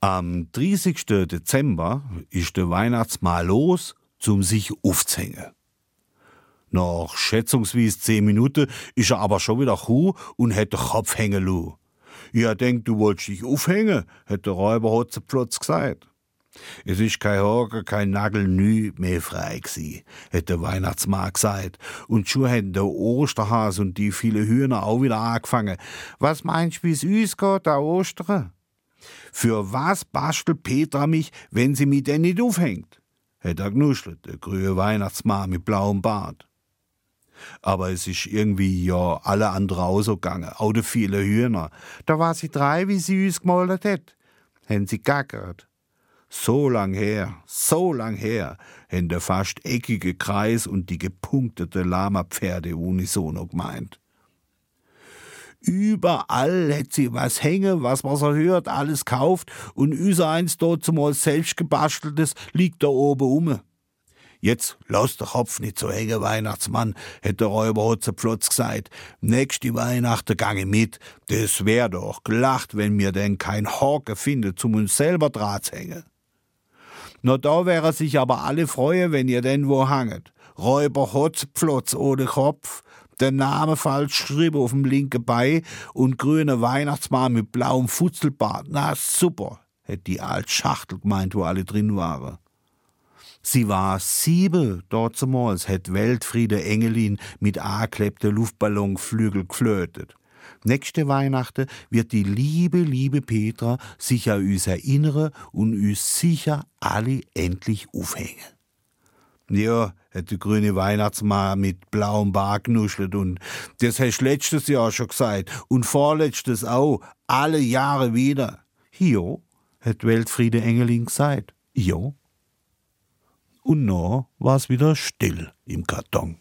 Am 30. Dezember ist der Weihnachtsmahl los, zum sich aufzuhängen. Nach schätzungsweise zehn Minuten ist er aber schon wieder hu und hat den Kopf hängen lassen. Ja, denk, du wolltest dich aufhängen, hat der Räuber Hotzenplotz gesagt. Es ist kein Hager, kein Nagel nü mehr frei gsi, hat der Weihnachtsmann gesagt. Und schon hätten der Osterhas und die viele Hühner auch wieder angefangen. Was meinst du, wie's üs geht, da Ostern? Für was bastelt Petra mich, wenn sie mich denn nicht aufhängt? hat er gnuschelt, der grüne Weihnachtsmann mit blauem Bart. Aber es ist irgendwie ja alle andere auch so gegangen, auch die viele Hühner. Da war sie drei, wie sie uns gemoldet hat. Haben sie gackert. So lang her, so lang her, haben der fast eckige Kreis und die gepunktete Lama-Pferde unisono gemeint. Überall hätt sie was hängen, was man so hört, alles kauft und üser eins dort zumal selbst gebasteltes liegt da oben um. Jetzt lass der Kopf nicht so hängen, Weihnachtsmann, hätte der Räuber Hotzenplotz gesagt. Nächste Weihnachten gange mit. Das wär doch gelacht, wenn mir denn kein Hake findet, zum uns selber Draht hängen. Na, da wäre sich aber alle freue, wenn ihr denn wo hanget. Räuber Hotzpflotz ohne Kopf, der Name falsch geschrieben auf dem linken Bein und grüner Weihnachtsmann mit blauem Futzelbart. Na super, hätte die alte Schachtel gemeint, wo alle drin waren. Sie war sieben dortmals, hätt Weltfriede Engelin mit angeklebte Luftballonflügel geflötet. Nächste Weihnachten wird die liebe, liebe Petra sich an uns erinnern und uns sicher alle endlich aufhängen. Ja, hat der grüne Weihnachtsmann mit blauem Bart genuschelt und das hast letztes Jahr schon gesagt und vorletztes auch, alle Jahre wieder. Jo, hat Weltfriede Engelin gesagt. Jo. Und noch war's wieder still im Karton.